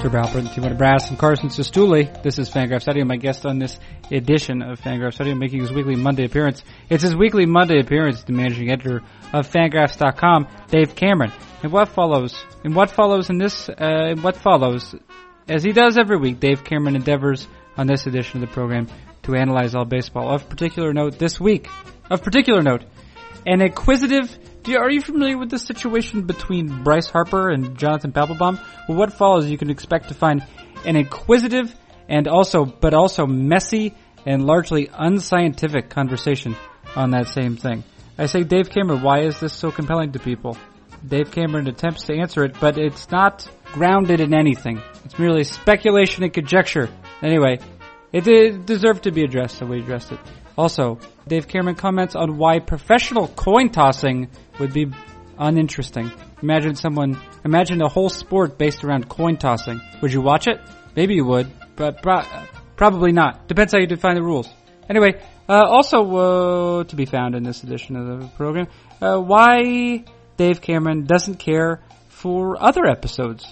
Trevor Alpert, T1 Brass, and Carson Cistulli. This is Fangraphs Audio. My guest on this edition of Fangraphs Audio, making his weekly Monday appearance. It's his weekly Monday appearance, the managing editor of Fangraphs.com, Dave Cameron. And what follows? And what follows in this? Uh, what follows? As he does every week, Dave Cameron endeavors on this edition of the program to analyze all baseball. Of particular note, this week, of particular note, an inquisitive you, are you familiar with the situation between Bryce Harper and Jonathan Papelbon? Well, what follows, you can expect to find an inquisitive and also, but also messy and largely unscientific conversation on that same thing. I say, Dave Cameron, why is this so compelling to people? Dave Cameron attempts to answer it, but it's not grounded in anything. It's merely speculation and conjecture. Anyway, it, it deserved to be addressed, so we addressed it. Also, Dave Cameron comments on why professional coin tossing would be uninteresting. Imagine someone, imagine a whole sport based around coin tossing. Would you watch it? Maybe you would, but pro- probably not. Depends how you define the rules. Anyway, uh, also uh, to be found in this edition of the program, uh, why Dave Cameron doesn't care for other episodes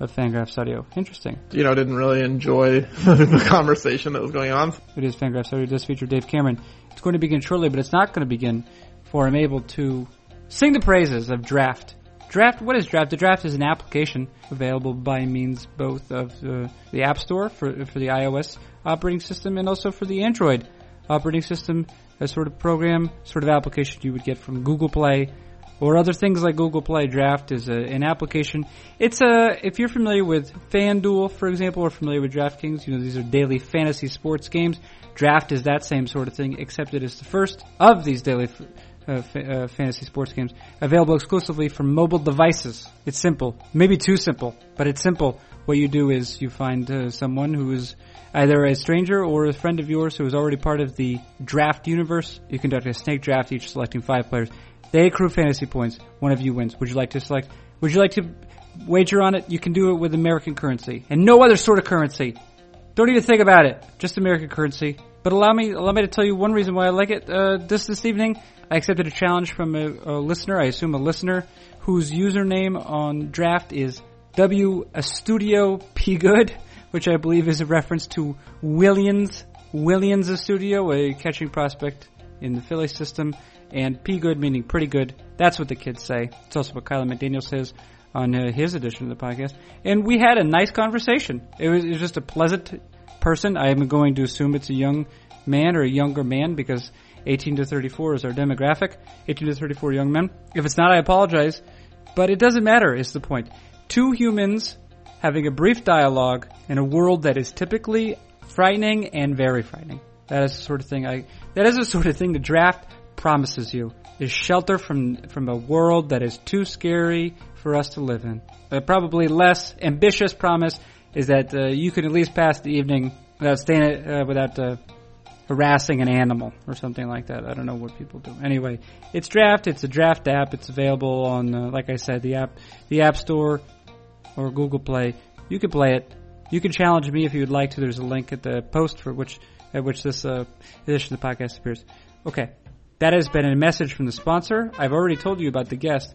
of Fangraphs Audio. Interesting. You know, I didn't really enjoy the conversation that was going on. It is Fangraphs Audio. It does feature Dave Cameron. It's going to begin shortly, but it's not going to begin for I'm able to sing the praises of Draft. Draft, what is Draft? The Draft is an application available by means both of uh, the App Store for, for the iOS operating system and also for the Android operating system, a sort of program, sort of application you would get from Google Play or other things like Google Play Draft is a, an application. It's a if you're familiar with FanDuel, for example, or familiar with DraftKings, you know these are daily fantasy sports games. Draft is that same sort of thing, except it is the first of these daily uh, f- uh, fantasy sports games available exclusively for mobile devices. It's simple, maybe too simple, but it's simple. What you do is you find uh, someone who is either a stranger or a friend of yours who is already part of the draft universe. You conduct a snake draft, each selecting five players. They accrue fantasy points. One of you wins. Would you like to select? Would you like to wager on it? You can do it with American currency and no other sort of currency. Don't even think about it. Just American currency. But allow me, allow me to tell you one reason why I like it. Uh, this this evening, I accepted a challenge from a, a listener. I assume a listener whose username on draft is W a Studio P Good, which I believe is a reference to Williams Williams Studio, a catching prospect in the Philly system and P good meaning pretty good. That's what the kids say. It's also what Kiley McDaniel says on uh, his edition of the podcast. And we had a nice conversation. It was, it was just a pleasant person. I am going to assume it's a young man or a younger man because 18 to 34 is our demographic. 18 to 34 young men. If it's not, I apologize. But it doesn't matter, is the point. Two humans having a brief dialogue in a world that is typically frightening and very frightening. That is the sort of thing I, that is the sort of thing the draft promises you is shelter from from a world that is too scary for us to live in. A probably less ambitious promise is that uh, you can at least pass the evening without staying uh, without uh, harassing an animal or something like that. I don't know what people do. Anyway, it's draft. It's a draft app. It's available on, uh, like I said, the app, the App Store or Google Play. You can play it. You can challenge me if you would like to. There's a link at the post for which at which this uh, edition of the podcast appears. Okay, that has been a message from the sponsor. I've already told you about the guest,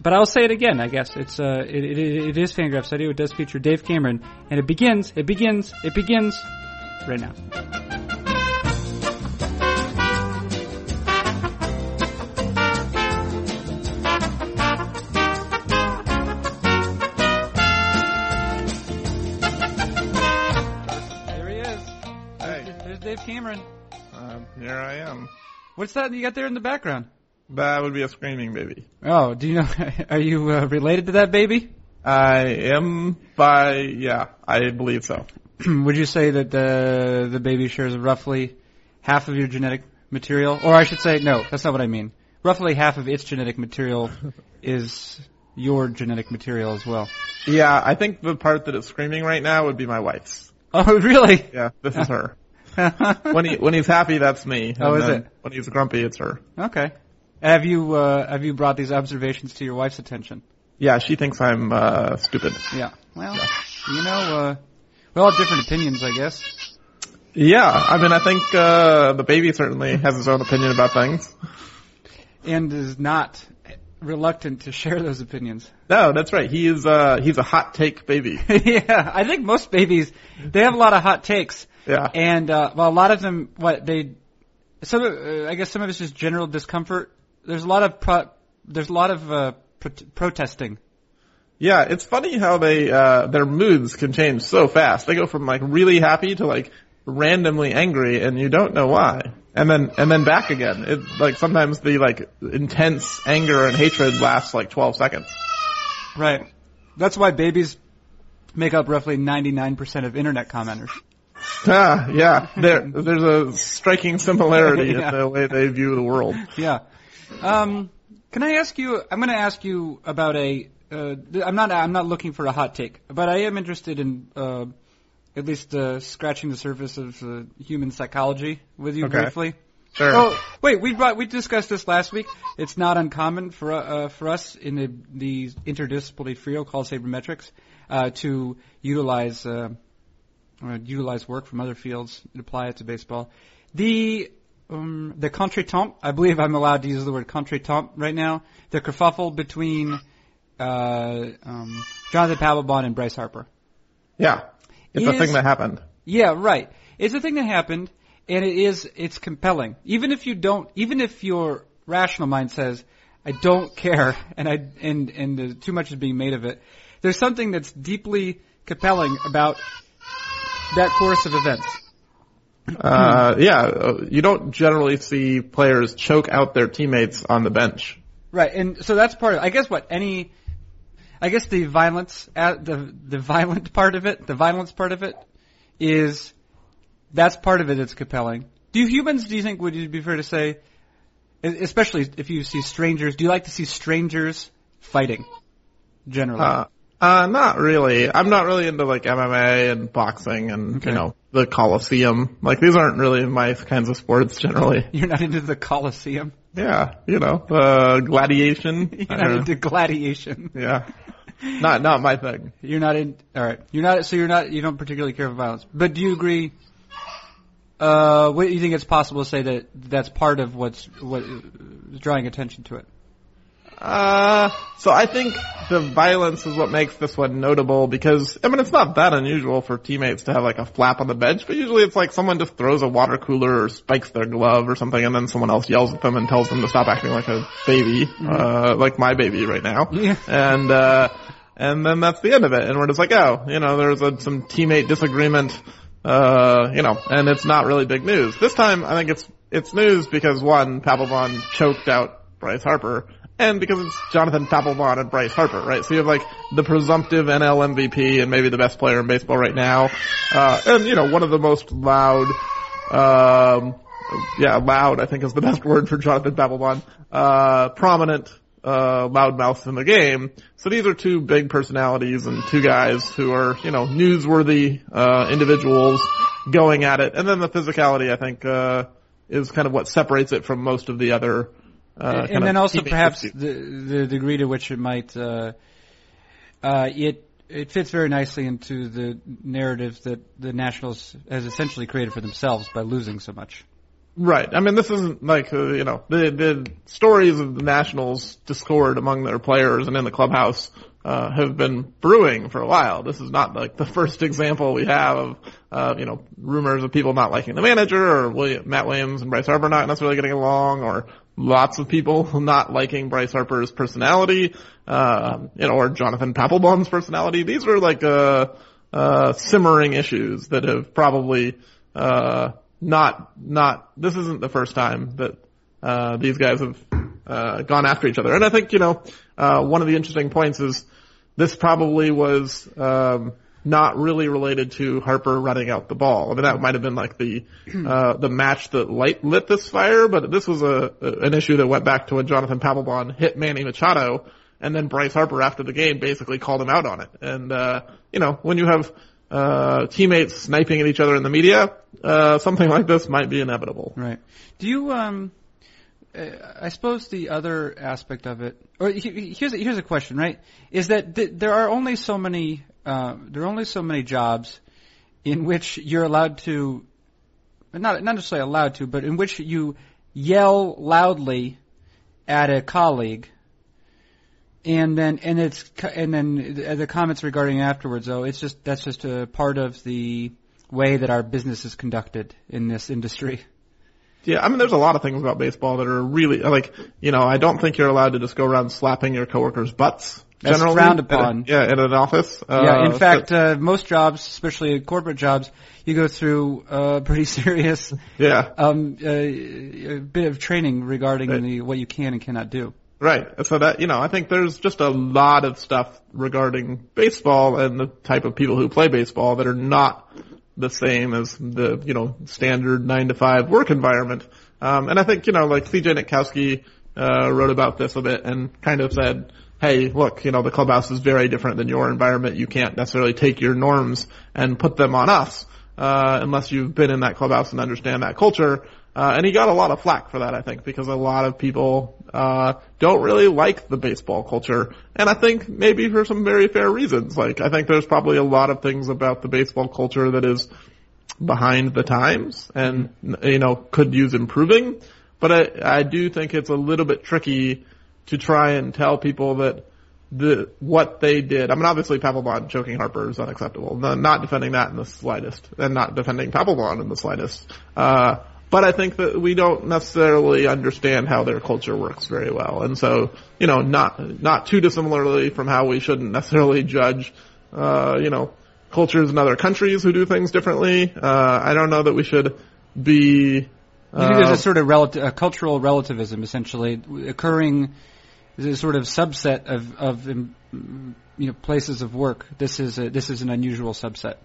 but I'll say it again. I guess it's uh, it, it, it is Fangraphs Audio. It does feature Dave Cameron, and it begins, it begins, it begins right now. There he is. Hey, There's Dave Cameron. um, here I am. What's that you got there in the background? That would be a screaming baby. Oh, do you know? Are you uh, related to that baby? I am by, yeah, I believe so. Would you say that the the baby shares roughly half of your genetic material, or I should say, no, that's not what I mean. Roughly half of its genetic material is your genetic material as well. Yeah, I think the part that is screaming right now would be my wife's. Oh, really? Yeah, this is her. when he when he's happy, that's me. Oh, And is then it? When he's grumpy, it's her. okay. Have you uh, have you brought these observations to your wife's attention? Yeah, she thinks I'm uh stupid. Yeah. Well, you know, uh, we all have different opinions, I guess. Yeah, I mean, I think uh the baby certainly has his own opinion about things. and is not reluctant to share those opinions. No, that's right. He is. Uh, he's a hot take baby. yeah, I think most babies they have a lot of hot takes, Yeah. and uh, well, a lot of them what they some of- uh, I guess some of it's just general discomfort. There's a lot of pro, there's a lot of uh, pro- protesting. Yeah, it's funny how they uh their moods can change so fast. They go from like really happy to like randomly angry and you don't know why. And then and then back again. It like sometimes the like intense anger and hatred lasts like 12 seconds. Right. That's why babies make up roughly 99% of internet commenters. Ah, yeah. There there's a striking similarity Yeah. in the way they view the world. Yeah. Um, can I ask you? I'm going to ask you about a. Uh, I'm not. I'm not looking for a hot take, but I am interested in uh, at least uh, scratching the surface of uh, human psychology with you Okay. briefly. Sure. Oh, wait. We brought. We discussed this last week. It's not uncommon for uh, for us in the the interdisciplinary field called sabermetrics uh, to utilize uh, utilize work from other fields and apply it to baseball. The um, the contretemps, I believe I'm allowed to use the word contretemps right now. The kerfuffle between uh, um, Jonathan Papelbon and Bryce Harper. Yeah. It's a thing that happened. Yeah, right. It's a thing that happened, and it is it's compelling. Even if you don't, even if your rational mind says, "I don't care," and I and and uh, too much is being made of it, there's something that's deeply compelling about that course of events. Uh yeah, uh, you don't generally see players choke out their teammates on the bench. Right, and so that's part of. I guess what any, I guess the violence, uh, the the violent part of it, the violence part of it, is that's part of it. That's compelling. Do humans? Do you think would it be fair to say, especially if you see strangers? Do you like to see strangers fighting? Generally, Uh, uh, not really. I'm not really into like MMA and boxing and Okay. you know the Coliseum. Like these aren't really my kinds of sports generally. you're not into the Colosseum. Yeah, you know, uh, gladiation. You're not into gladiation. yeah, not not my thing. You're not in. All right. You're not. So you're not. You don't particularly care for violence. But do you agree? Uh, what do you think it's possible to say that that's part of what's what is drawing attention to it? Uh, so I think the violence is what makes this one notable because, I mean, it's not that unusual for teammates to have like a flap on the bench, but usually it's like someone just throws a water cooler or spikes their glove or something and then someone else yells at them and tells them to stop acting like a baby, uh, like my baby right now. Yeah. And, uh, and then that's the end of it. And we're just like, oh, you know, there's a, some teammate disagreement, uh, you know, and it's not really big news. This time, I think it's, it's news because one, Papelbon choked out Bryce Harper, and because it's Jonathan Papelbon and Bryce Harper, right? So you have like the presumptive NL MVP and maybe the best player in baseball right now, uh, and you know, one of the most loud, um, yeah, loud, I think is the best word for Jonathan Papelbon, uh, prominent, uh, loudmouths in the game. So these are two big personalities and two guys who are, you know, newsworthy, uh, individuals going at it. And then the physicality, I think, uh, is kind of what separates it from most of the other, uh, and then also perhaps the the degree to which it might uh, uh, it it fits very nicely into the narrative that the Nationals has essentially created for themselves by losing so much. Right. I mean, this isn't like, uh, you know, the, the stories of the Nationals discord among their players and in the clubhouse, uh, have been brewing for a while. This is not like the first example we have of, uh, you know, rumors of people not liking the manager or William, Matt Williams and Bryce Harper not necessarily getting along or lots of people not liking Bryce Harper's personality, you know, or Jonathan Papelbon's personality. These are like, uh, uh, simmering issues that have probably, uh, not, not, this isn't the first time that, uh, these guys have, uh, gone after each other. And I think, you know, uh, one of the interesting points is this probably was, um, not really related to Harper running out the ball. I mean, that might have been like the, uh, the match that light lit this fire, but this was a, an issue that went back to when Jonathan Papelbon hit Manny Machado and then Bryce Harper after the game basically called him out on it. And, uh, you know, when you have, uh, teammates sniping at each other in the media, uh, something like this might be inevitable. Right. Do you um uh, I suppose the other aspect of it or here's a, here's a question, right? Is that th- there are only so many uh, there are only so many jobs in which you're allowed to not not necessarily allowed to, but in which you yell loudly at a colleague and then and it's and then the comments regarding afterwards though it's just that's just a part of the way that our business is conducted in this industry. Yeah, I mean, there's a lot of things about baseball that are really like, you know, I don't think you're allowed to just go around slapping your coworkers' butts. Generally, frowned at a- yeah, in an office. yeah, Uh, in so- fact, uh, most jobs, especially corporate jobs, you go through uh, pretty serious yeah, um, uh, a bit of training regarding Right. the what you can and cannot do. right. So that you know, I think there's just a lot of stuff regarding baseball and the type of people who play baseball that are not the same as the you know standard nine to five work environment. Um, and I think you know, like CJ Nitkowski uh, wrote about this a bit and kind of said, "Hey, look, you know, the clubhouse is very different than your environment. You can't necessarily take your norms and put them on us uh, unless you've been in that clubhouse and understand that culture." Uh, and he got a lot of flack for that, I think, because a lot of people uh, don't really like the baseball culture, and I think maybe for some very fair reasons. Like, I think there's probably a lot of things about the baseball culture that is behind the times and you know could use improving but I, I do think it's a little bit tricky to try and tell people that the what they did I mean obviously Papelbon choking Harper is unacceptable no, not defending that in the slightest and not defending Papelbon in the slightest uh, but I think that we don't necessarily understand how their culture works very well and so you know not not too dissimilarly from how we shouldn't necessarily judge uh, you know cultures in other countries who do things differently. Uh, I don't know that we should be. You think there's uh, a sort of relati- a cultural relativism essentially occurring as a sort of subset of, of um, you know places of work. This is a, this is an unusual subset.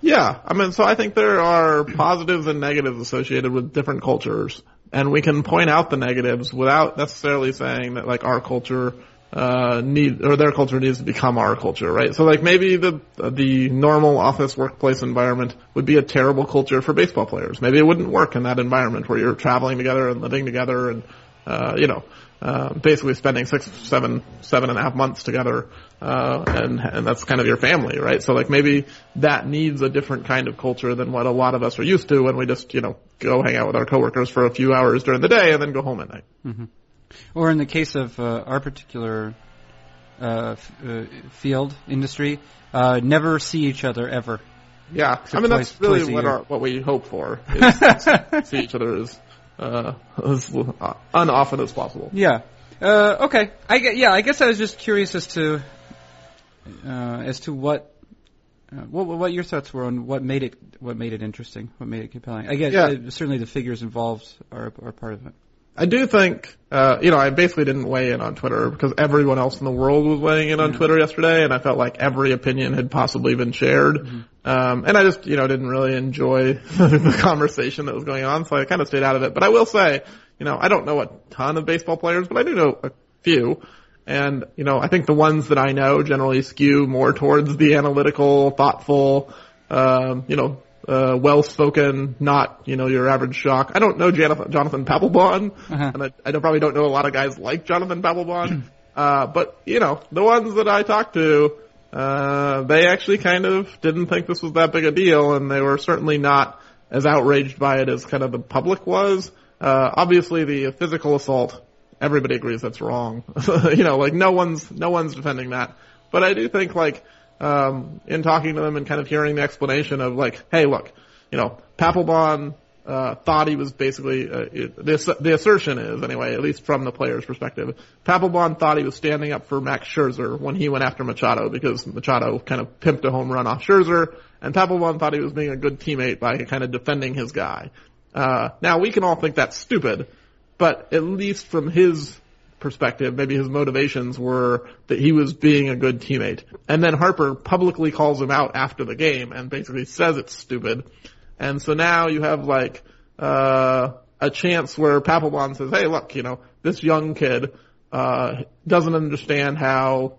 yeah, I mean, so I think there are positives and negatives associated with different cultures, and we can point out the negatives without necessarily saying that like our culture uh need or their culture needs to become our culture, right? So like maybe the the normal office workplace environment would be a terrible culture for baseball players. Maybe it wouldn't work in that environment where you're traveling together and living together and uh you know uh, basically spending six, seven, seven and a half months together, uh, and and that's kind of your family, right? So like maybe that needs a different kind of culture than what a lot of us are used to when we just you know go hang out with our coworkers for a few hours during the day and then go home at night. Or in the case of uh, our particular uh, f- uh, field industry, uh, never see each other ever. Yeah, I mean twice- that's really what our, what we hope for is see each other as uh, as unoften as possible. Yeah. Uh, okay. I yeah. I guess I was just curious as to uh, as to what. Uh, what what your thoughts were on what made it what made it interesting, what made it compelling? I guess Yeah. uh, certainly the figures involved are are part of it. I do think, uh, you know, I basically didn't weigh in on Twitter because everyone else in the world was weighing in on Twitter yesterday, and I felt like every opinion had possibly been shared. Um, and I just, you know, didn't really enjoy the conversation that was going on, so I kind of stayed out of it. But I will say, you know, I don't know a ton of baseball players, but I do know a few. And, you know, I think the ones that I know generally skew more towards the analytical, thoughtful, um, you know, uh, well-spoken, not, you know, your average shock. I don't know Jonathan, Jonathan Papelbon, Uh-huh. and I, I don't, probably don't know a lot of guys like Jonathan Papelbon. uh, but, you know, the ones that I talked to, uh, they actually kind of didn't think this was that big a deal, and they were certainly not as outraged by it as kind of the public was. Uh, obviously the physical assault, everybody agrees that's wrong. you know, like no one's, no one's defending that. But I do think like, um, in talking to them and kind of hearing the explanation of like, hey, look, you know, Papelbon, uh, thought he was basically, uh, the, the assertion is anyway, at least from the player's perspective, Papelbon thought he was standing up for Max Scherzer when he went after Machado because Machado kind of pimped a home run off Scherzer, and Papelbon thought he was being a good teammate by kind of defending his guy. Uh, now we can all think that's stupid, but at least from his perspective, maybe his motivations were that he was being a good teammate. And then Harper publicly calls him out after the game and basically says it's stupid. And so now you have like, uh, a chance where Papelbon says, hey look, you know, this young kid, uh, doesn't understand how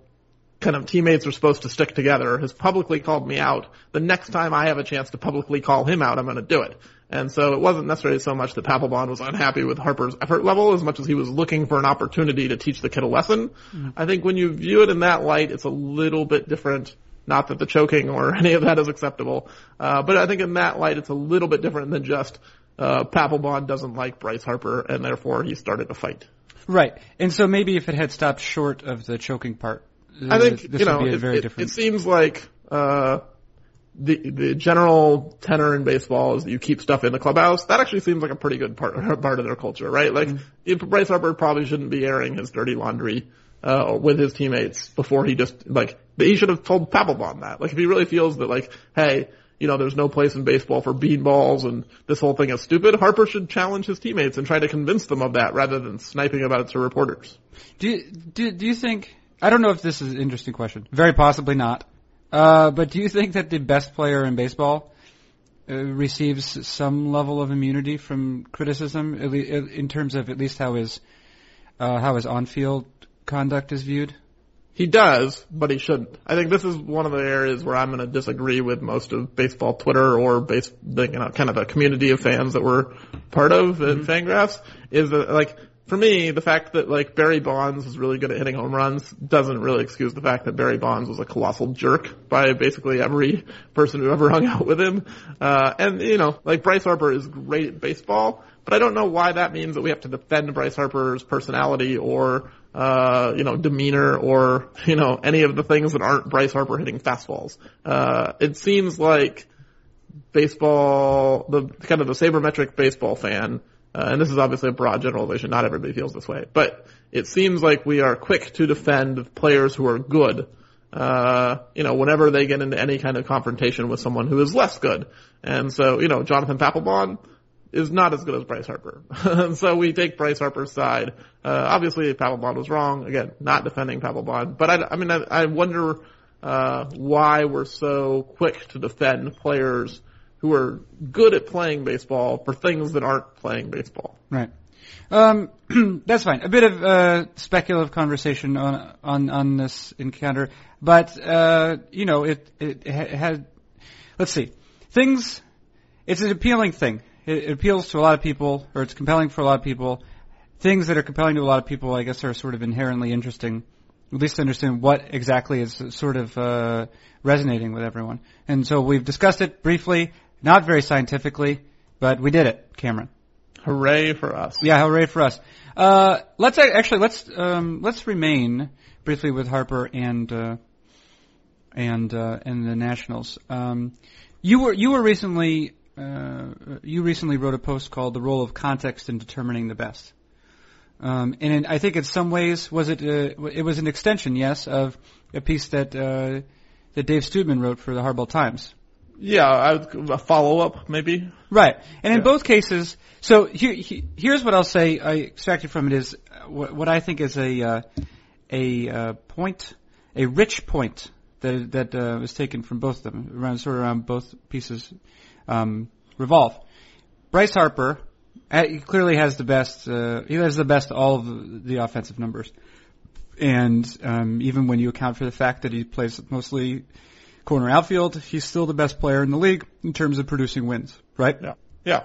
kind of teammates are supposed to stick together, has publicly called me out. The next time I have a chance to publicly call him out, I'm going to do it. And so it wasn't necessarily so much that Papelbon was unhappy with Harper's effort level as much as he was looking for an opportunity to teach the kid a lesson. I think when you view it in that light, it's a little bit different. Not that the choking or any of that is acceptable, uh, but I think in that light, it's a little bit different than just uh, Papelbon doesn't like Bryce Harper and therefore he started a fight. Right. And so maybe if it had stopped short of the choking part, I think you know it, it- it seems like uh, the the general tenor in baseball is that you keep stuff in the clubhouse. That actually seems like a pretty good part part of their culture, right? Like Mm-hmm. Bryce Harper probably shouldn't be airing his dirty laundry uh, with his teammates before he just like he should have told Papelbon that. Like if he really feels that like hey. You know, there's no place in baseball for beanballs and this whole thing is stupid. Harper should challenge his teammates and try to convince them of that rather than sniping about it to reporters. Do you, do do you think? I don't know if this is an interesting question. Very possibly not. Uh, but do you think that the best player in baseball uh, receives some level of immunity from criticism, at le- in terms of at least how his uh, how his on-field conduct is viewed? He does, but he shouldn't. I think this is one of the areas where I'm going to disagree with most of baseball Twitter or base, the, you know, kind of a community of fans that we're part of at Fangraphs is that like, for me, the fact that like Barry Bonds was really good at hitting home runs doesn't really excuse the fact that Barry Bonds was a colossal jerk by basically every person who ever hung out with him. Uh, and you know, like Bryce Harper is great at baseball, but I don't know why that means that we have to defend Bryce Harper's personality or uh, you know, demeanor or, you know, any of the things that aren't Bryce Harper hitting fastballs. Uh, it seems like baseball, the kind of the sabermetric baseball fan, uh, and this is obviously a broad generalization, not everybody feels this way, but it seems like we are quick to defend players who are good, uh, you know, whenever they get into any kind of confrontation with someone who is less good. And so, you know, Jonathan Papelbon, is not as good as Bryce Harper. and so we take Bryce Harper's side. Uh, obviously Papelbon was wrong. Again, not defending Papelbon. But I, I mean, I, I wonder, uh, why we're so quick to defend players who are good at playing baseball for things that aren't playing baseball. Right. Um, that's fine. A bit of uh, speculative conversation on on on this encounter, but uh, you know, it it ha- had. Let's see, things. It's an appealing thing. It, it appeals to a lot of people, or it's compelling for a lot of people. Things that are compelling to a lot of people, I guess, are sort of inherently interesting. At least understand what exactly is sort of uh, resonating with everyone. And so we've discussed it briefly, not very scientifically, but we did it, Cameron. Hooray for us. Yeah, hooray for us. Uh, let's actually let's um, let's remain briefly with Harper and uh, and uh, and the Nationals. Um, you were you were recently uh, you recently wrote a post called "The Role of Context in Determining the Best," um, and in, I think in some ways was it uh, it was an extension, yes, of a piece that uh, that Dave Studeman wrote for the Hardball Times. Yeah, I would, a follow up maybe. Right. And in Yeah. both cases, so here, he, here's what I'll say. I extracted from it is what, what I think is a uh, a uh, point, a rich point that that uh, was taken from both of them, around sort of around both pieces um, revolve. Bryce Harper he clearly has the best. Uh, he has the best of all of the, the offensive numbers, and um, even when you account for the fact that he plays mostly corner outfield, he's still the best player in the league in terms of producing wins. Right? Yeah. Yeah.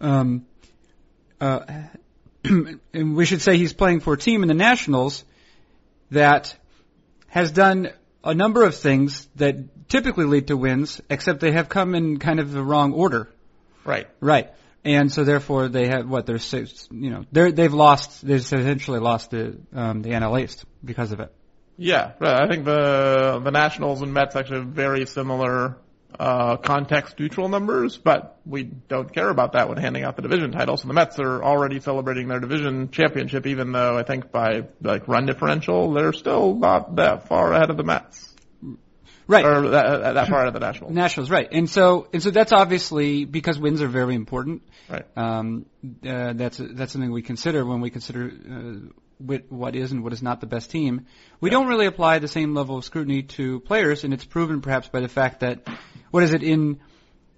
Um, uh, and we should say he's playing for a team in the Nationals that has done a number of things that typically lead to wins, except they have come in kind of the wrong order. Right. Right. And so therefore they have what they're you know they're they've lost they've essentially lost the um, the NL East because of it. Yeah, right. I think the the Nationals and Mets actually have very similar uh, context neutral numbers, but we don't care about that when handing out the division title. So the Mets are already celebrating their division championship, even though I think by like run differential they're still not that far ahead of the Mets Right. or that, that far ahead of the Nationals. Nationals, right. And so, and so that's obviously because wins are very important. Right. Um, uh, that's that's something we consider when we consider uh, what is and what is not the best team. We don't really apply the same level of scrutiny to players, and it's proven perhaps by the fact that what is it in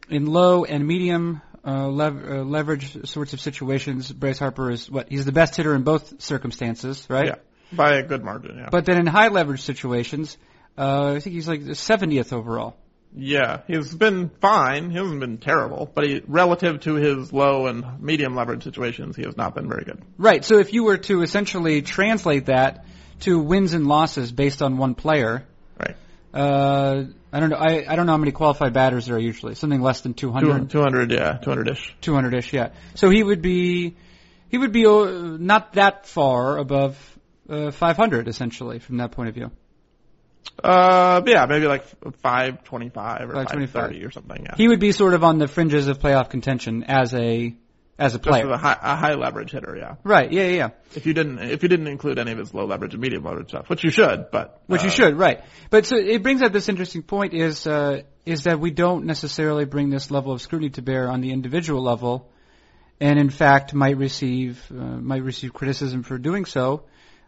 in low and medium uh, lev- uh, leverage sorts of situations. Bryce Harper is what he's the best hitter in both circumstances, right? Yeah, by a good margin. Yeah. But then in high leverage situations, uh, I think he's like the 70th overall. Yeah, he's been fine. He hasn't been terrible, but he, relative to his low and medium leverage situations, he has not been very good. Right. So if you were to essentially translate that to wins and losses based on one player, Right. uh, I don't know. I, I don't know how many qualified batters there are usually. Something less than 200, 200, yeah, 200-ish. 200-ish. Yeah. So he would be He would be uh, not that far above uh, 500 essentially from that point of view. Uh, yeah, maybe like 525 or 525. 530 or something. Yeah. He would be sort of on the fringes of playoff contention as a as a player. a high, a high leverage hitter, yeah. Right. Yeah. Yeah. yeah. If you didn't, if you didn't include any of his low leverage and medium leverage stuff, which you should, but Which you uh, should, right? But so it brings up this interesting point: is uh, is that we don't necessarily bring this level of scrutiny to bear on the individual level, and in fact might receive uh, might receive criticism for doing so.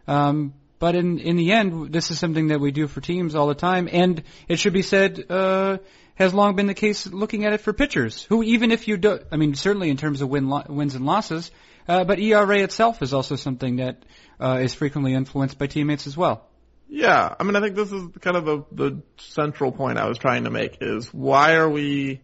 Um, but in in the end, this is something that we do for teams all the time, and it should be said. Uh, has long been the case looking at it for pitchers who even if you do I mean certainly in terms of win lo- wins and losses uh, but ERA itself is also something that uh, is frequently influenced by teammates as well. Yeah, I mean, I think this is kind of the, the central point I was trying to make is why are we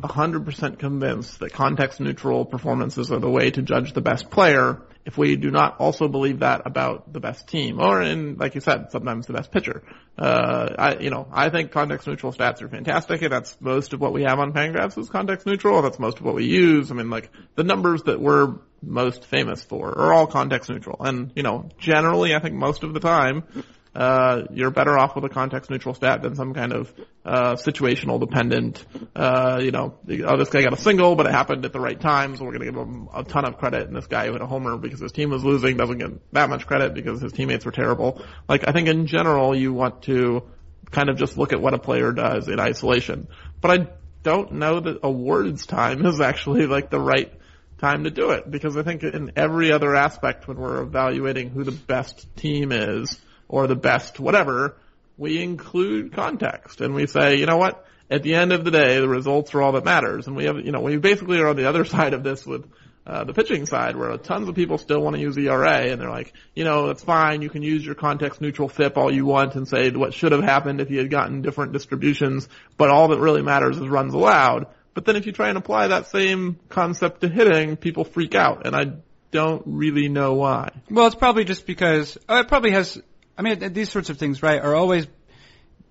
100% convinced that context neutral performances are the way to judge the best player if we do not also believe that about the best team or in, like you said, sometimes the best pitcher. Uh, I, you know, I think context neutral stats are fantastic and that's most of what we have on Fangraphs is context neutral. That's most of what we use. I mean, like the numbers that we're most famous for are all context neutral. And, you know, generally I think most of the time, uh, you're better off with a context neutral stat than some kind of, uh, situational dependent, uh, you know, oh, this guy got a single, but it happened at the right time, so we're gonna give him a ton of credit, and this guy who hit a homer because his team was losing doesn't get that much credit because his teammates were terrible. Like, I think in general you want to kind of just look at what a player does in isolation. But I don't know that awards time is actually like the right time to do it because I think in every other aspect when we're evaluating who the best team is or the best whatever, we include context and we say, you know what? At the end of the day, the results are all that matters. And we have, you know, we basically are on the other side of this with uh, the pitching side where tons of people still want to use ERA and they're like, you know, that's fine. You can use your context neutral FIP all you want and say what should have happened if you had gotten different distributions, but all that really matters is runs allowed. But then if you try and apply that same concept to hitting, people freak out and I don't really know why. Well, it's probably just because uh, it probably has. I mean, th- these sorts of things, right, are always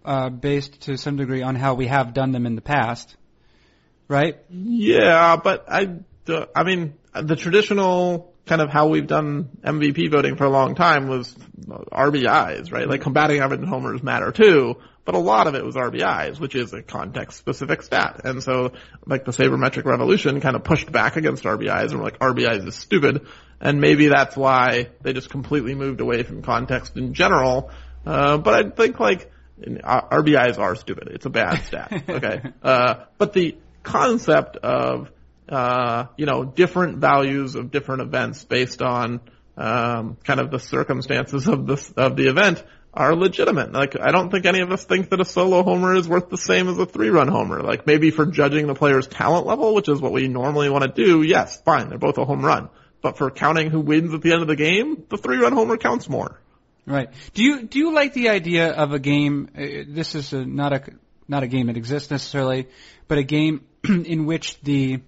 uh, based to some degree on how we have done them in the past, right? Yeah, but I, the- I mean, the traditional kind of how we've done MVP voting for a long time was RBIs, right? Like combating average homers matter too, but a lot of it was RBIs, which is a context specific stat. And so like the sabermetric revolution kind of pushed back against RBIs and were like RBIs is stupid. And maybe that's why they just completely moved away from context in general. Uh, but I think like RBIs are stupid. It's a bad stat. Okay. Uh, but the concept of uh, you know, different values of different events based on um, kind of the circumstances of this of the event are legitimate. Like, I don't think any of us think that a solo homer is worth the same as a three-run homer. Like, maybe for judging the player's talent level, which is what we normally want to do, yes, fine, they're both a home run. But for counting who wins at the end of the game, the three-run homer counts more. Right. Do you do you like the idea of a game? Uh, this is a, not a not a game that exists necessarily, but a game in which the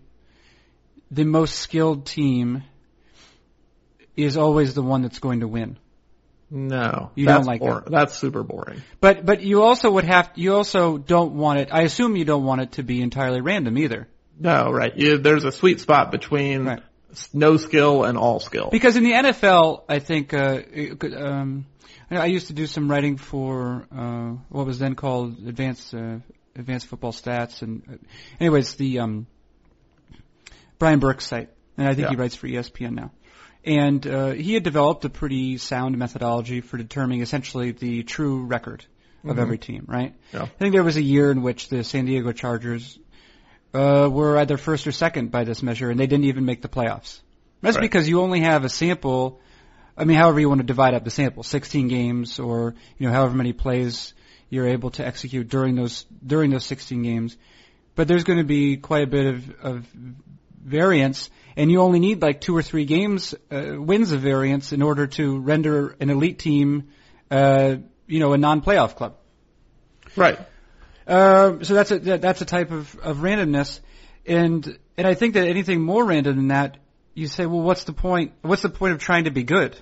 the most skilled team is always the one that's going to win. No, You that's don't like bor- That's super boring. But but you also would have you also don't want it. I assume you don't want it to be entirely random either, No, right. You, there's a sweet spot between Right. no skill and all skill. because in the NFL, I think uh, could, um, I used to do some writing for uh, what was then called Advanced uh, Advanced Football Stats, and uh, anyways, the um, Brian Burke's site, and I think he writes for ESPN now. And uh, he had developed a pretty sound methodology for determining essentially the true record of every team, right? Yeah. I think there was a year in which the San Diego Chargers uh, were either first or second by this measure, and they didn't even make the playoffs. That's Right. because you only have a sample. I mean, however you want to divide up the sample, 16 games, or you know, however many plays you're able to execute during those during those 16 games. But there's going to be quite a bit of, of variance, and you only need like two or three games uh, wins of variance in order to render an elite team, uh, you know, a non-playoff club. Right. Uh, so that's a that's a type of, of randomness, and and I think that anything more random than that, you say, well, what's the point? What's the point of trying to be good?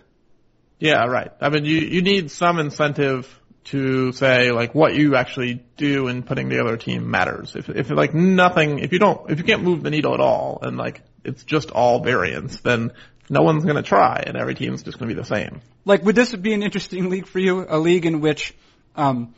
Yeah, right. I mean, you, you need some incentive to say like what you actually do in putting together a team matters. If, if like nothing, if you don't, if you can't move the needle at all and like it's just all variance, then no one's going to try, and every team's just going to be the same. Like, would this be an interesting league for you? A league in which um,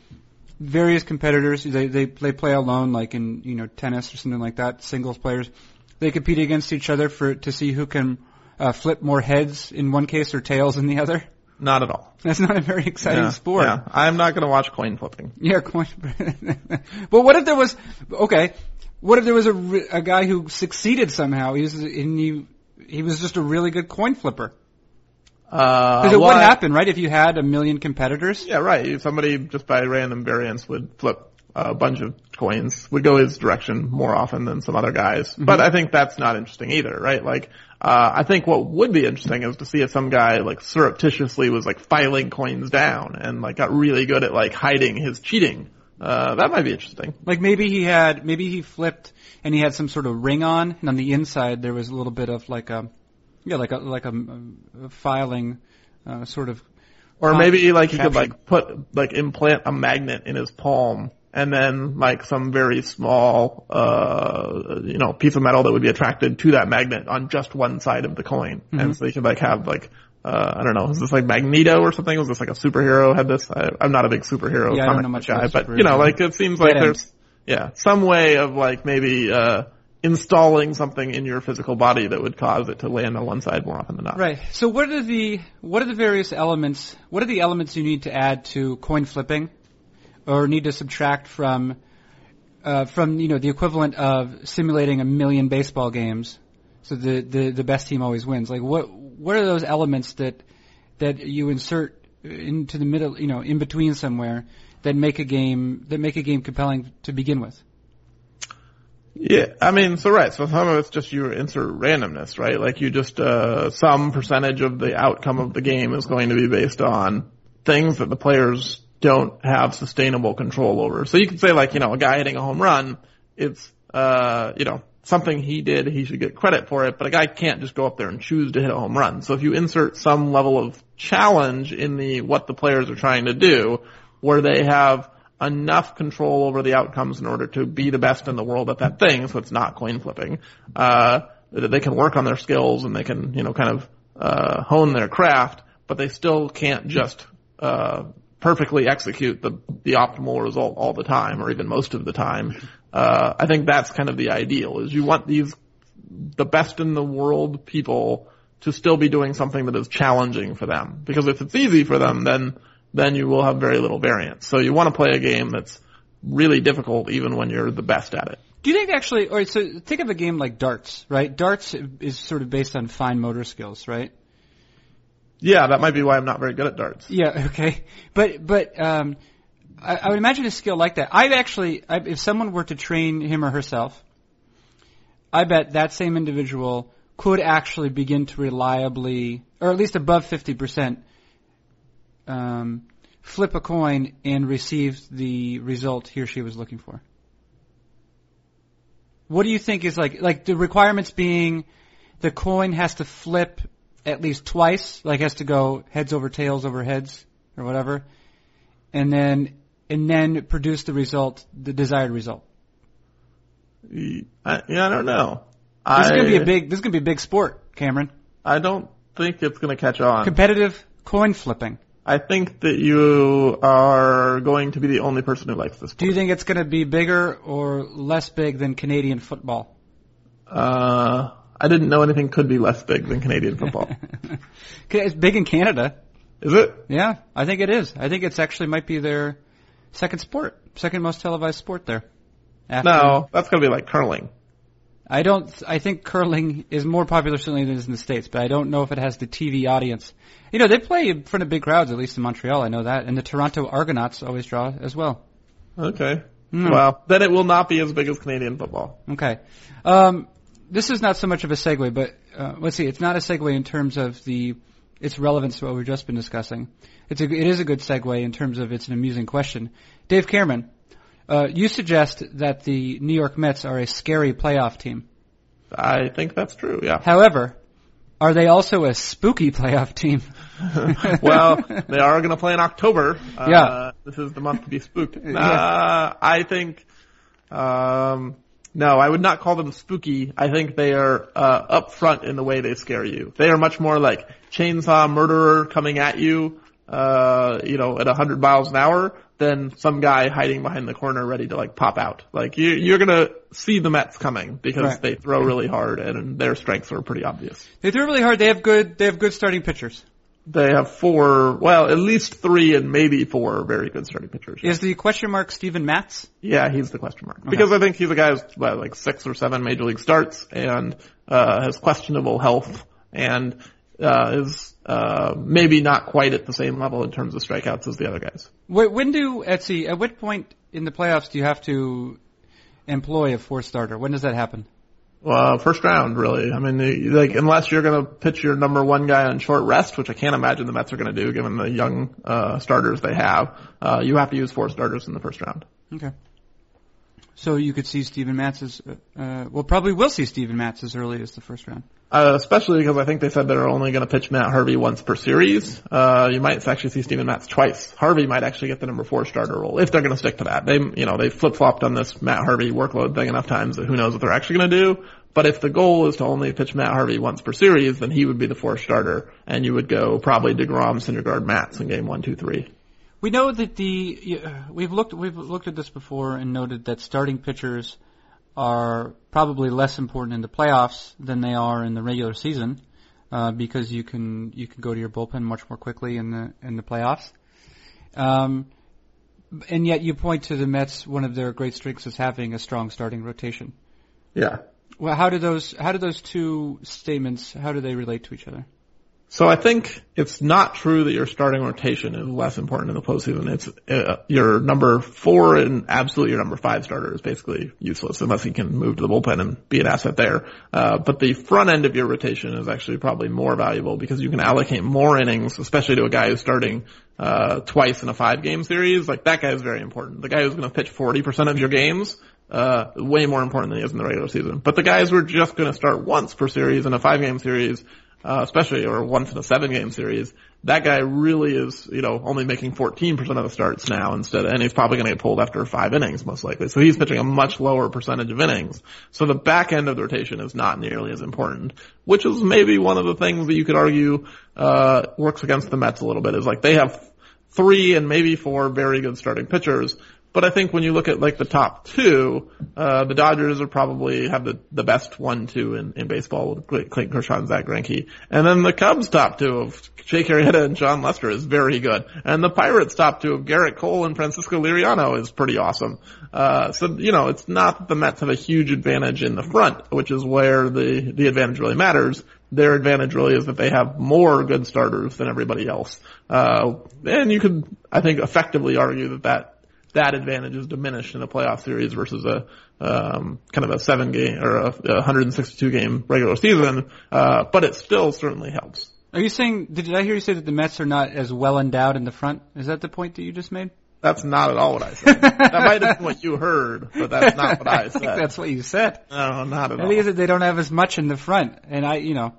various competitors they, they they play alone, like in you know tennis or something like that, singles players. They compete against each other for to see who can uh, flip more heads in one case or tails in the other. Not at all. That's not a very exciting yeah, sport. Yeah, I'm not going to watch coin flipping. Yeah, coin. but what if there was okay? What if there was a, a guy who succeeded somehow? He was and he he was just a really good coin flipper. Because Uh, it would well, I- happen, right? If you had a million competitors. Yeah, right. Somebody just by random variance would flip a bunch of coins, would go his direction more often than some other guys. But I think that's not interesting either, right? Like, uh, I think what would be interesting is to see if some guy like surreptitiously was like filing coins down and like got really good at like hiding his cheating. Uh, that might be interesting. Like maybe he had, maybe he flipped and he had some sort of ring on, and on the inside there was a little bit of like a, yeah, like a like a, a filing, uh, sort of. Or maybe like he could like put, like implant a magnet in his palm and then like some very small, uh, you know, piece of metal that would be attracted to that magnet on just one side of the coin. Mm-hmm. And so you could like have like, uh, I don't know, is this like Magneto or something? Was this like a superhero had this? I, I'm not a big superhero Yeah, comic guy, but you know, like it seems like Dead end. there's, yeah, some way of like maybe, uh, installing something in your physical body that would cause it to land on one side more often than not. Right. So what are the what are the various elements? What are the elements you need to add to coin flipping, or need to subtract from uh, from you know the equivalent of simulating a million baseball games? So the, the the best team always wins. Like what what are those elements that that you insert into the middle, you know, in between somewhere that make a game that make a game compelling to begin with? Yeah, I mean, so right, so some of it's just you insert randomness, right? Like you just, uh, some percentage of the outcome of the game is going to be based on things that the players don't have sustainable control over. So you could say like, you know, a guy hitting a home run, it's, uh, you know, something he did, he should get credit for it, but a guy can't just go up there and choose to hit a home run. So if you insert some level of challenge in the, what the players are trying to do, where they have enough control over the outcomes in order to be the best in the world at that thing, so it's not coin flipping, uh, that they can work on their skills and they can, you know, kind of, uh, hone their craft, but they still can't just, uh, perfectly execute the, the optimal result all the time or even most of the time. Uh, I think that's kind of the ideal is you want these, the best in the world people to still be doing something that is challenging for them. Because if it's easy for them, then, then you will have very little variance. So you want to play a game that's really difficult even when you're the best at it. Do you think actually, or so think of a game like darts, right? Darts is sort of based on fine motor skills, right? Yeah, that might be why I'm not very good at darts. Yeah, okay. But but um, I, I would imagine a skill like that. I've actually, I, if someone were to train him or herself, I bet that same individual could actually begin to reliably, or at least above fifty percent, um, flip a coin and receive the result he or she was looking for. What do you think is like like the requirements being the coin has to flip at least twice, like has to go heads over tails over heads or whatever, and then and then produce the result, the desired result. I, yeah, I don't know. This is I, gonna be a big this is gonna be a big sport, Cameron. I don't think it's going to catch on. Competitive coin flipping. I think that you are going to be the only person who likes this. Do you think it's gonna be bigger or less big than Canadian football? Uh, I didn't know anything could be less big than Canadian football. It's big in Canada. Is it? Yeah, I think it is. I think it's actually might be their second sport, second most televised sport there. After- No, that's going to be like curling. I don't. I think curling is more popular certainly than it is in the states, but I don't know if it has the TV audience. You know, they play in front of big crowds, at least in Montreal. I know that, and the Toronto Argonauts always draw as well. Okay. Hmm. Well, then it will not be as big as Canadian football. Okay. Um, this is not so much of a segue, but uh, let's see. It's not a segue in terms of the its relevance to what we've just been discussing. It's a, it is a good segue in terms of it's an amusing question. Dave Cameron, uh, you suggest that the New York Mets are a scary playoff team. I think that's true. Yeah. However, are they also a spooky playoff team? well, they are going to play in October. Uh, Yeah. This is the month to be spooked. Yeah. Uh, I think, um, No, I would not call them spooky. I think they are uh, upfront in the way they scare you. They are much more like chainsaw murderer coming at you, uh, you know, at 100 miles an hour than some guy hiding behind the corner ready to like pop out. Like you, you're gonna see the Mets coming because Right. they throw really hard and their strengths are pretty obvious. They threw really hard. They have good. They have good starting pitchers. They have four, well, at least three and maybe four very good starting pitchers. Is the question mark Steven Matz? Yeah, he's the question mark. Because I think he's a guy who's what, like six or seven major league starts and uh, has questionable health and uh, is uh, maybe not quite at the same level in terms of strikeouts as the other guys. Wh- When do Etsy? At what point in the playoffs do you have to employ a four starter? When does that happen? Well, first round, really. I mean, like unless you're going to pitch your number one guy on short rest, which I can't imagine the Mets are going to do given the young uh, starters they have, uh, you have to use four starters in the first round. Okay. So you could see Steven Matz as, uh, uh, well, probably will see Steven Matz as early as the first round. Uh, especially because I think they said they're only going to pitch Matt Harvey once per series. Uh, you might actually see Steven Matz twice. Harvey might actually get the number four starter role if they're going to stick to that. They, you know, they flip flopped on this Matt Harvey workload thing enough times that who knows what they're actually going to do. But if the goal is to only pitch Matt Harvey once per series, then he would be the fourth starter, and you would go probably Degrom, Syndergaard, Matz in game one, two, three. We know that the uh, we've looked we've looked at this before and noted that starting pitchers are probably less important in the playoffs than they are in the regular season uh, because you can you can go to your bullpen much more quickly in the in the playoffs. Um, and yet you point to the Mets. One of their great strengths is having a strong starting rotation. Yeah. Well, how do those how do those two statements how do they relate to each other? So I think it's not true that your starting rotation is less important in the postseason. It's uh, your number four and absolutely your number five starter is basically useless unless he can move to the bullpen and be an asset there. Uh, but the front end of your rotation is actually probably more valuable because you can allocate more innings, especially to a guy who's starting uh, twice in a five game series. Like that guy is very important. The guy who's going to pitch 40% of your games uh, way more important than he is in the regular season. But the guys who are just going to start once per series in a five game series, uh, especially or once in a seven game series, that guy really is, you know, only making 14% of the starts now instead, and he's probably going to get pulled after five innings most likely. So he's pitching a much lower percentage of innings. So the back end of the rotation is not nearly as important, which is maybe one of the things that you could argue, uh, works against the Mets a little bit is like they have three and maybe four very good starting pitchers. But I think when you look at like the top two, uh, the Dodgers are probably have the, the best one, two in, in baseball with Clay- Clayton Kershaw and Zack Greinke. And then the Cubs top two of Jake Arrieta and Jon Lester is very good. And the Pirates top two of Gerrit Cole and Francisco Liriano is pretty awesome. Uh, so, you know, it's not that the Mets have a huge advantage in the front, which is where the, the advantage really matters. Their advantage really is that they have more good starters than everybody else. Uh, and you could, I think, effectively argue that that that advantage is diminished in a playoff series versus a um, kind of a seven game or a, a 162 game regular season. Uh, but it still certainly helps. Are you saying? Did I hear you say that the Mets are not as well endowed in the front? Is that the point that you just made? That's not at all what I said. that might have been what you heard, but that's not what I think said. that's what you said. no, not at I all. think it's that they don't have as much in the front, and I, you know,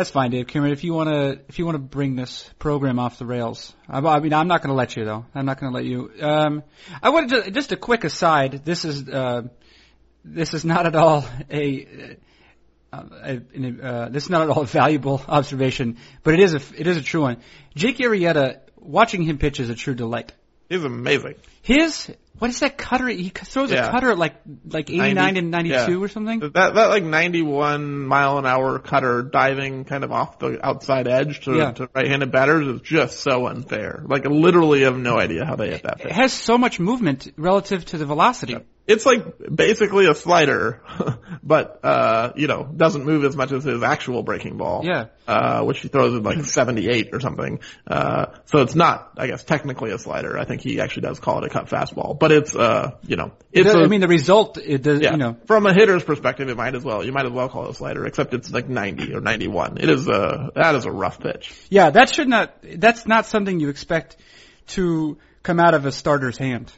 that's fine, Dave Cameron. If you want to, if you want to bring this program off the rails, I, I mean, I'm not going to let you though. I'm not going to let you. Um, I wanted to just a quick aside. This is uh, this is not at all a. Uh, a, uh, this is not at all a valuable observation, but it is a it is a true one. Jake Arrieta, watching him pitch is a true delight. He's amazing. His what is that cutter? He throws a cutter at like like 89 90 and 92 yeah. or something. That that like 91 mile an hour cutter diving kind of off the outside edge to, Yeah. to right-handed batters is just so unfair. Like I literally have no idea how they hit that It has so much movement relative to the velocity. It's like basically a slider, but uh, you know, doesn't move as much as his actual breaking ball. Yeah. Uh, which he throws at like 78 or something. Uh, so it's not, I guess, technically a slider. I think he actually does call it a cut fastball, but it's, uh, you know, it's The- a- I mean, the result, it does, yeah. you know, From a hitter's perspective, it might as well. You might as well call it a slider, except it's like 90 or 91. It is a that is a rough pitch. yeah, that should not, that's not something you expect to come out of a starter's hand.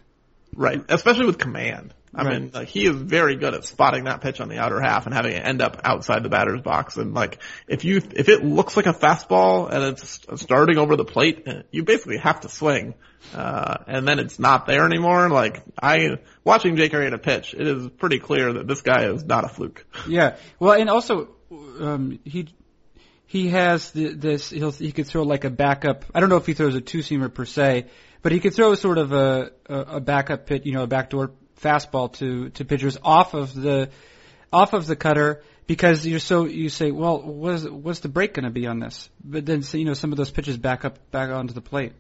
Right. Especially with command. I Right. mean, like he is very good at spotting that pitch on the outer half and having it end up outside the batter's box. And like, if you if it looks like a fastball and it's starting over the plate, eh, you basically have to swing. Uh, and then it's not there anymore. Like I watching Jake Arrieta pitch, it is pretty clear that this guy is not a fluke. Yeah. Well, and also um, he he has the, this. He'll, he could throw like a backup. I don't know if he throws a two seamer per se, but he could throw sort of a a, a backup pit, you know, a backdoor fastball to to pitchers off of the off of the cutter because you're so you say, well, what's what's the break going to be on this? But then so, you know some of those pitches back up back onto the plate.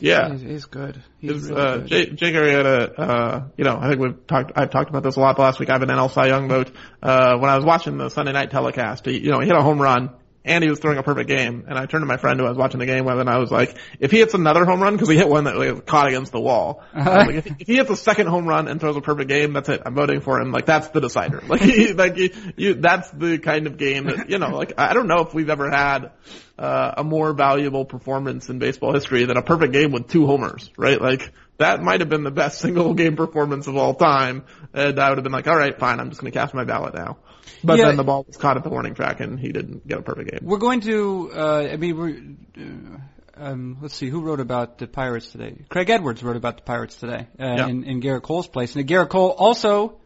Yeah. He's, he's good. He's really uh, good. Jake, Jake Arrieta, uh, you know, I think we've talked, I've talked about this a lot last week. I have an NL Cy Young vote. Uh, when I was watching the Sunday night telecast, he, you know, he hit a home run and he was throwing a perfect game. And I turned to my friend who I was watching the game with and I was like, if he hits another home run, cause he hit one that was caught against the wall. Was like, if, he- if he hits a second home run and throws a perfect game, that's it. I'm voting for him. Like that's the decider. Like, he, like you, you, that's the kind of game that, you know, like I don't know if we've ever had, uh, a more valuable performance in baseball history than a perfect game with two homers, right? Like that might have been the best single game performance of all time. And I would have been like, all right, fine, I'm just going to cast my ballot now. But Yeah. then the ball was caught at the warning track and he didn't get a perfect game. We're going to. Uh, I mean, we're. Uh, um, let's see who wrote about the Pirates today. Craig Edwards wrote about the Pirates today uh, Yeah. in, in Gerrit Cole's place, and Garrett Cole also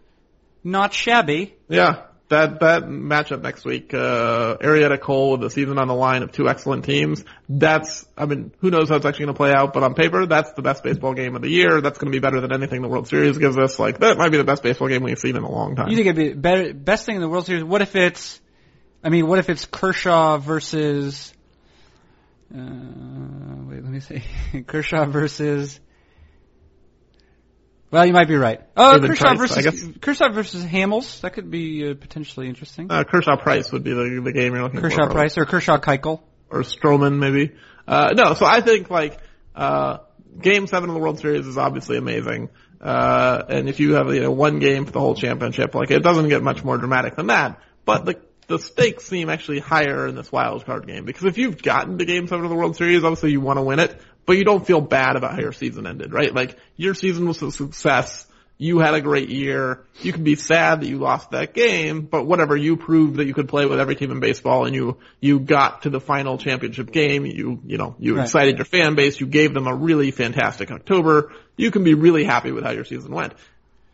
not shabby. Yeah, that that matchup next week, uh, Arrieta Cole with the season on the line of two excellent teams. That's, I mean, who knows how it's actually going to play out, but on paper, that's the best baseball game of the year. That's going to be better than anything the World Series gives us. Like that might be the best baseball game we've seen in a long time. You think it'd be better, best thing in the World Series? What if it's? I mean, what if it's Kershaw versus? Uh, wait, let me see. Kershaw versus. Well, you might be right. Oh, David Kershaw Price, versus. Kershaw versus Hamels. That could be uh, potentially interesting. uh, Kershaw Price would be the the game you're looking for. Kershaw. Price or Kershaw Keuchel. or Stroman maybe. Uh, no, so I think like, uh, game seven of the World Series is obviously amazing. Uh, and if you have, you know, one game for the whole championship, like it doesn't get much more dramatic than that. But the, the stakes seem actually higher in this wild card game because if you've gotten to game seven of the World Series, obviously you want to win it, but you don't feel bad about how your season ended, right? Like your season was a success. You had a great year. You can be sad that you lost that game, but whatever, you proved that you could play with every team in baseball and you, you got to the final championship game. You, you know, you Right. excited your fan base. You gave them a really fantastic October. You can be really happy with how your season went.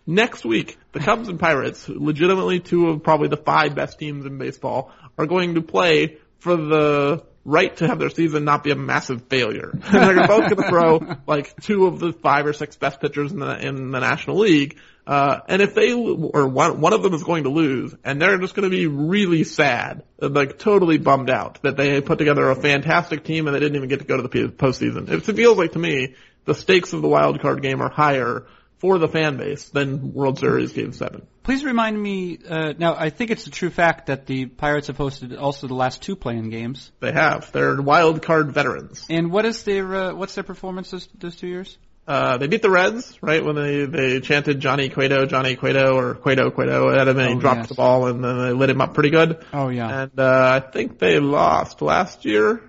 Next week, the Cubs and Pirates, legitimately two of probably the five best teams in baseball, are going to play for the right to have their season not be a massive failure. And they're both going to throw like two of the five or six best pitchers in the in the National League. Uh, and if they or one one of them is going to lose, and they're just going to be really sad, like totally bummed out that they put together a fantastic team and they didn't even get to go to the postseason. It feels like to me the stakes of the wild card game are higher for the fan base than World Series Game Seven. Please remind me. Uh, now, I think it's a true fact that the Pirates have hosted also the last two playing games. They have. They're wild card veterans. And what is their uh, what's their performance those, those two years? Uh, they beat the Reds, right, when they, they chanted Johnny Cueto, Johnny Cueto, or Cueto, Cueto at him and he Oh, dropped yes. the ball and then they lit him up pretty good. Oh yeah, And, uh, I think they lost last year.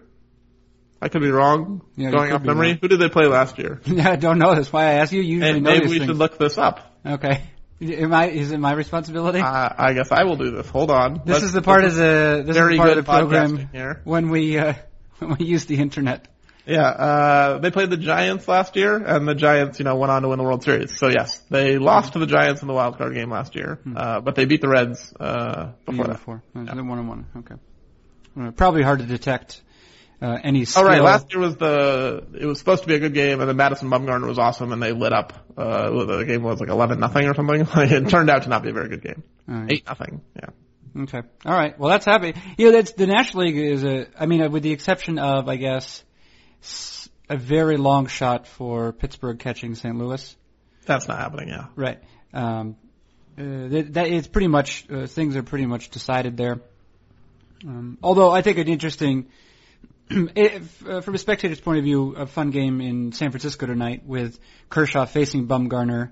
I could be wrong. Yeah, going off memory. wrong. Who did they play last year? yeah. I don't know. That's why I ask you. You usually And know maybe we things. should look this up. Okay. Am I? Is it my responsibility? Uh, I guess I will do this. Hold on. this Let's- is the part of the this is very the part good of the program here. when we uh, when we use the internet. Yeah, uh, they played the Giants last year, and the Giants, you know, went on to win the World Series. So yes, they lost to the Giants in the wild card game last year, uh, but they beat the Reds, uh, before year that. before. So one on one. Okay. Probably hard to detect uh, any skill. right, last year was the, it was supposed to be a good game, and then Madison Bumgarner was awesome, and they lit up, uh, the game was like 11 nothing or something. It turned out to not be a very good game. All right. 8 nothing, yeah. Okay. All right. Well, that's happy. You know, that's the National League is a. I mean, uh, with the exception of, I guess, a very long shot for Pittsburgh catching St. Louis. That's not happening, yeah. Right. Um, uh, that, that it's pretty much uh, things are pretty much decided there. Um, although I think an interesting, if, uh, from a spectator's point of view, a fun game in San Francisco tonight with Kershaw facing Bumgarner.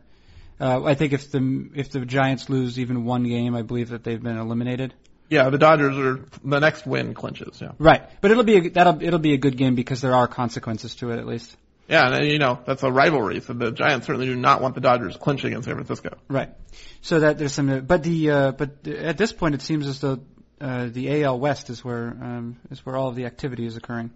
Uh, I think if the if the Giants lose even one game, I believe that they've been eliminated. Yeah, the Dodgers are, the next win clinches, yeah. Right, but it'll be a, that'll it'll be a good game because there are consequences to it at least. Yeah, and you know that's a rivalry. So the Giants certainly do not want the Dodgers clinching in San Francisco. Right. So that there's some, but the uh, but at this point it seems as though uh, the AL West is where um, is where all of the activity is occurring.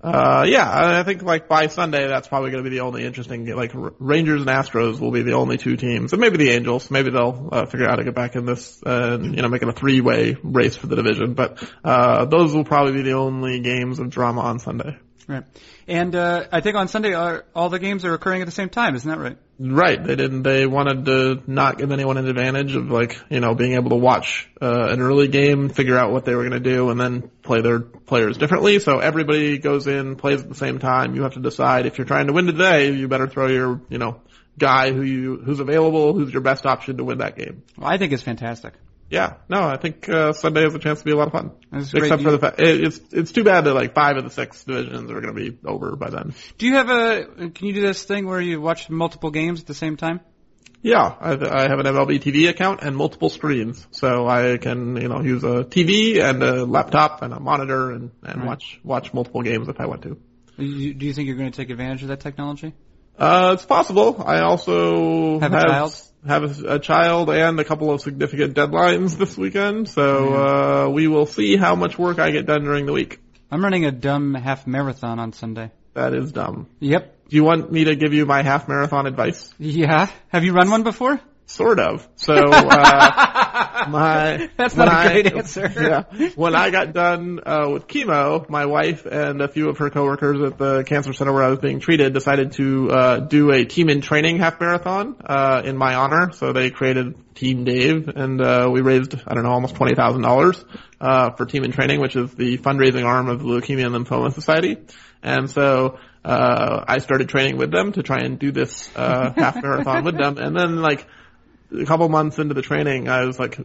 Uh, yeah, I think like by Sunday, that's probably going to be the only interesting. Like Rangers and Astros will be the only two teams, and maybe the Angels. Maybe they'll uh, figure out how to get back in this and you know make it a three-way race for the division. But uh, those will probably be the only games of drama on Sunday. Right. And uh, I think on Sunday are, all the games are occurring at the same time, isn't that right? Right. They didn't. They wanted to not give anyone an advantage of like you know being able to watch uh, an early game, figure out what they were going to do, and then play their players differently. So everybody goes in, plays at the same time. You have to decide if you're trying to win today, you better throw your you know guy who you who's available, who's your best option to win that game. Well, I think it's fantastic. Yeah, no, I think uh, Sunday has a chance to be a lot of fun. That's. Except Do for the fact it, it's it's too bad that like five of the six divisions are going to be over by then. Do you have a? Can you do this thing where you watch multiple games at the same time? Yeah, I've, I have an MLB TV account and multiple screens, so I can you know use a TV and a laptop and a monitor and and Right. watch watch multiple games if I want to. You- Do you think you're going to take advantage of that technology? Uh, it's possible. I also Have a child? Have a, a child and a couple of significant deadlines this weekend, so uh, we will see how much work I get done during the week. I'm running a dumb half marathon on Sunday. That is dumb. Yep. Do you want me to give you my half marathon advice? Yeah. Have you run one before? Sort of. So, uh, my That's when not a I- great answer. Yeah. When I got done uh, with chemo, my wife and a few of her coworkers at the cancer center where I was being treated decided to uh, do a team in training half marathon uh, in my honor. So they created Team Dave, and uh, we raised I don't know almost twenty thousand dollars uh, for Team in Training, which is the fundraising arm of the Leukemia and Lymphoma Society. And so uh, I started training with them to try and do this uh, half marathon with them, and then like a couple months into the training, I was like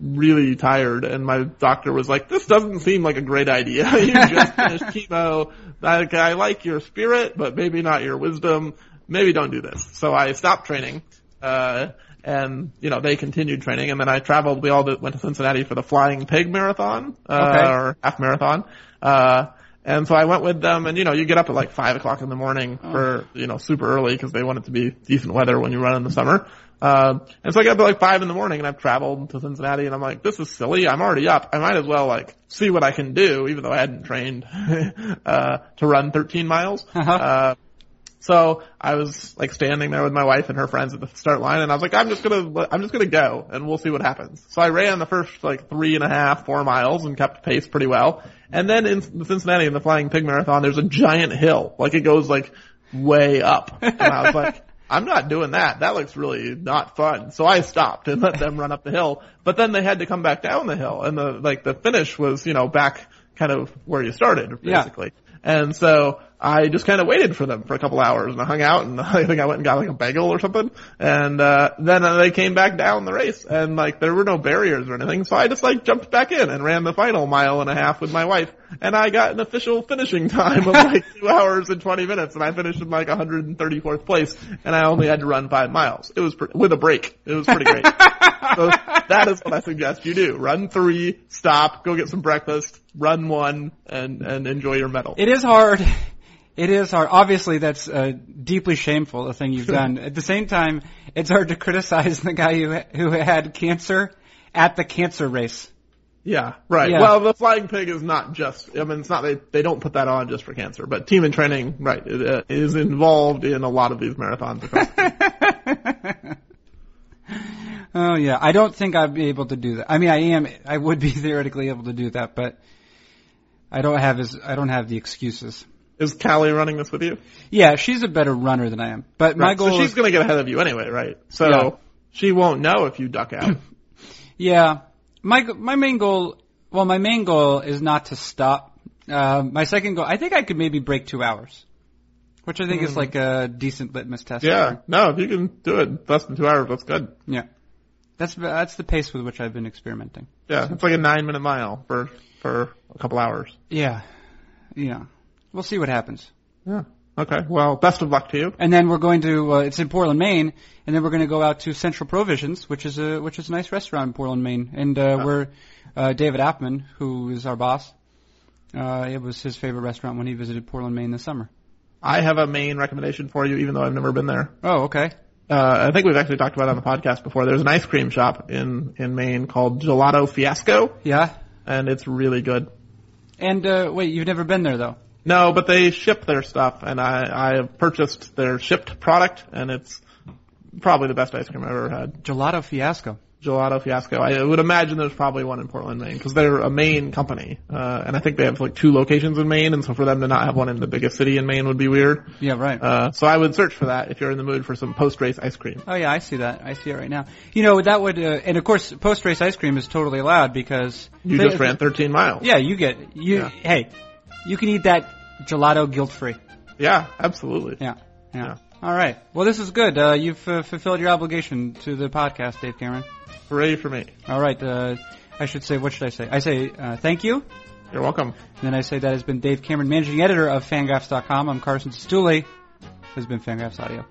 really tired, and my doctor was like, "This doesn't seem like a great idea. you just finished chemo. Like, I like your spirit, but maybe not your wisdom. Maybe don't do this." So I stopped training, uh, and you know they continued training, and then I traveled. We all went to Cincinnati for the Flying Pig Marathon uh, Okay. or half marathon. Uh, and so I went with them, and you know, you get up at like five o'clock in the morning for you know super early because they want it to be decent weather when you run in the summer. Um, and so I got up at like five in the morning, and I've traveled to Cincinnati, and I'm like, this is silly. I'm already up. I might as well like see what I can do, even though I hadn't trained uh, to run 13 miles. Uh-huh. Uh, so I was like standing there with my wife and her friends at the start line, and I was like, I'm just gonna, I'm just gonna go, and we'll see what happens. So I ran the first like three and a half, four miles, and kept pace pretty well. And then in the Cincinnati in the Flying Pig Marathon, there's a giant hill, like it goes like way up, and I was like. I'm not doing that. That looks really not fun. So I stopped and let them run up the hill. But then they had to come back down the hill and the, like the finish was, you know, back kind of where you started, Yeah. basically. And so I just kind of waited for them for a couple hours and I hung out and I think I went and got like a bagel or something. And, uh, then uh, they came back down the race and like there were no barriers or anything. So I just like jumped back in and ran the final mile and a half with my wife. And I got an official finishing time of like two hours and 20 minutes and I finished in like 134th place and I only had to run five miles. It was pre- with a break. It was pretty great. so that is what I suggest you do. Run three, stop, go get some breakfast, run one, and, and enjoy your medal. It is hard. It is hard. Obviously, that's uh, deeply shameful, the thing you've done. At the same time, it's hard to criticize the guy who who had cancer at the cancer race. Yeah, right. Yeah. Well, the flying pig is not just, I mean, it's not, they, they don't put that on just for cancer, but Team in Training, right, it, uh, is involved in a lot of these marathons. Oh yeah, I don't think I'd be able to do that. I mean, I am. I would be theoretically able to do that, but I don't have as I don't have the excuses. Is Callie running this with you? Yeah, she's a better runner than I am. But my Right, goal so she's is, gonna get ahead of you anyway, right? So, Yeah. she won't know if you duck out. yeah, my my main goal. Well, my main goal is not to stop. Uh, my second goal, I think I could maybe break two hours, which I think is like a decent litmus test. Hmm. yeah, no, if you can do it in less than two hours, that's good. yeah. That's that's the pace with which I've been experimenting. Yeah, it's like a nine minute mile for, for a couple hours. Yeah, yeah. We'll see what happens. Yeah. Okay. Well, best of luck to you. And then we're going to uh, it's in Portland, Maine, and then we're going to go out to Central Provisions, which is a which is a nice restaurant in Portland, Maine. And uh, we're uh, David Appelman, who is our boss. Uh, it was his favorite restaurant when he visited Portland, Maine this summer. I have a main recommendation for you, even though I've never been there. Oh, okay. Uh, I think we've actually talked about it on the podcast before. There's an ice cream shop in, in Maine called Gelato Fiasco, Yeah. and it's really good. And uh, wait, you've never been there though. No, but they ship their stuff, and I, I have purchased their shipped product, and it's probably the best ice cream I've ever had. Gelato Fiasco. Gelato Fiasco. I would imagine there's probably one in Portland, Maine, because they're a Maine company, uh, and I think they have like two locations in Maine, and so for them to not have one in the biggest city in Maine would be weird. Yeah, right. Uh, so I would search for that if you're in the mood for some post-race ice cream. Oh yeah, I see that. I see it right now. You know that would, uh, and of course, post race ice cream is totally allowed because You they- just ran 13 miles. Yeah, you get you. Yeah. Hey, you can eat that gelato guilt free. Yeah, absolutely. Yeah, yeah. Yeah. All right. Well, this is good. Uh, you've uh, fulfilled your obligation to the podcast, Dave Cameron. Hooray for me. All right. Uh, I should say, what should I say? I say uh, thank you. You're welcome. And then I say that has been Dave Cameron, managing editor of Fangraphs.com. I'm Carson Cistulli. This has been Fangraphs Audio.